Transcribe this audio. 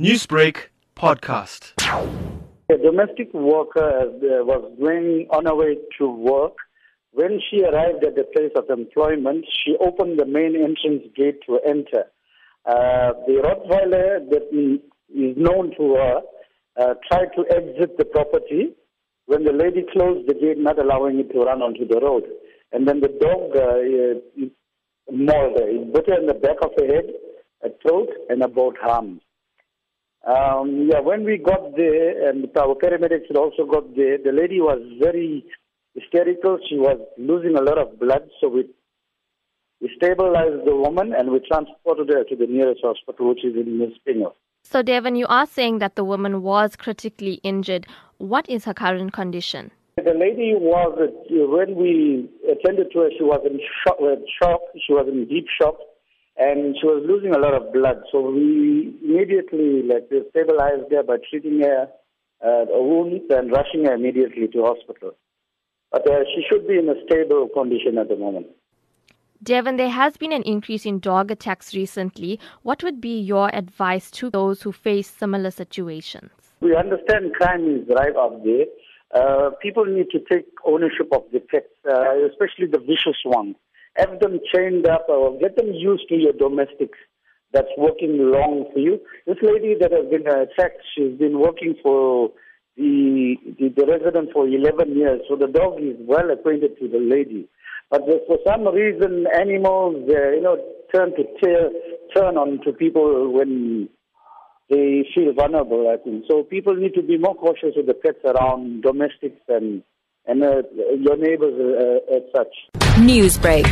Newsbreak podcast. A domestic worker uh, was going on her way to work. When she arrived at the place of employment, she opened the main entrance gate to enter. Uh, the Rottweiler that is known to her uh, tried to exit the property when the lady closed the gate, not allowing it to run onto the road. And then the dog uh, mauled her. It bit her in the back of the head, a throat, and about arms. Um, yeah, when we got there, and our paramedics also got there, the lady was very hysterical. She was losing a lot of blood, so we, we stabilized the woman and we transported her to the nearest hospital, which is in Isipingo. So, Devan, you are saying that the woman was critically injured. What is her current condition? The lady was, when we attended to her, she was in shock, shock. She was in deep shock and she was losing a lot of blood. So we immediately like stabilized her by treating her uh, wounds and rushing her immediately to hospital. But uh, she should be in a stable condition at the moment. Devan, there has been an increase in dog attacks recently. What would be your advice to those who face similar situations? We understand crime is right up there. Uh, people need to take ownership of the pets, uh, especially the vicious ones have them chained up or get them used to your domestics that's working long for you. This lady that has been attacked, she's been working for the, the, the resident for 11 years, so the dog is well acquainted to the lady. But for some reason, animals, uh, you know, turn to tear, turn on to people when they feel vulnerable, I think. So people need to be more cautious with the pets around domestics and, and uh, your neighbors uh, as such. Newsbreak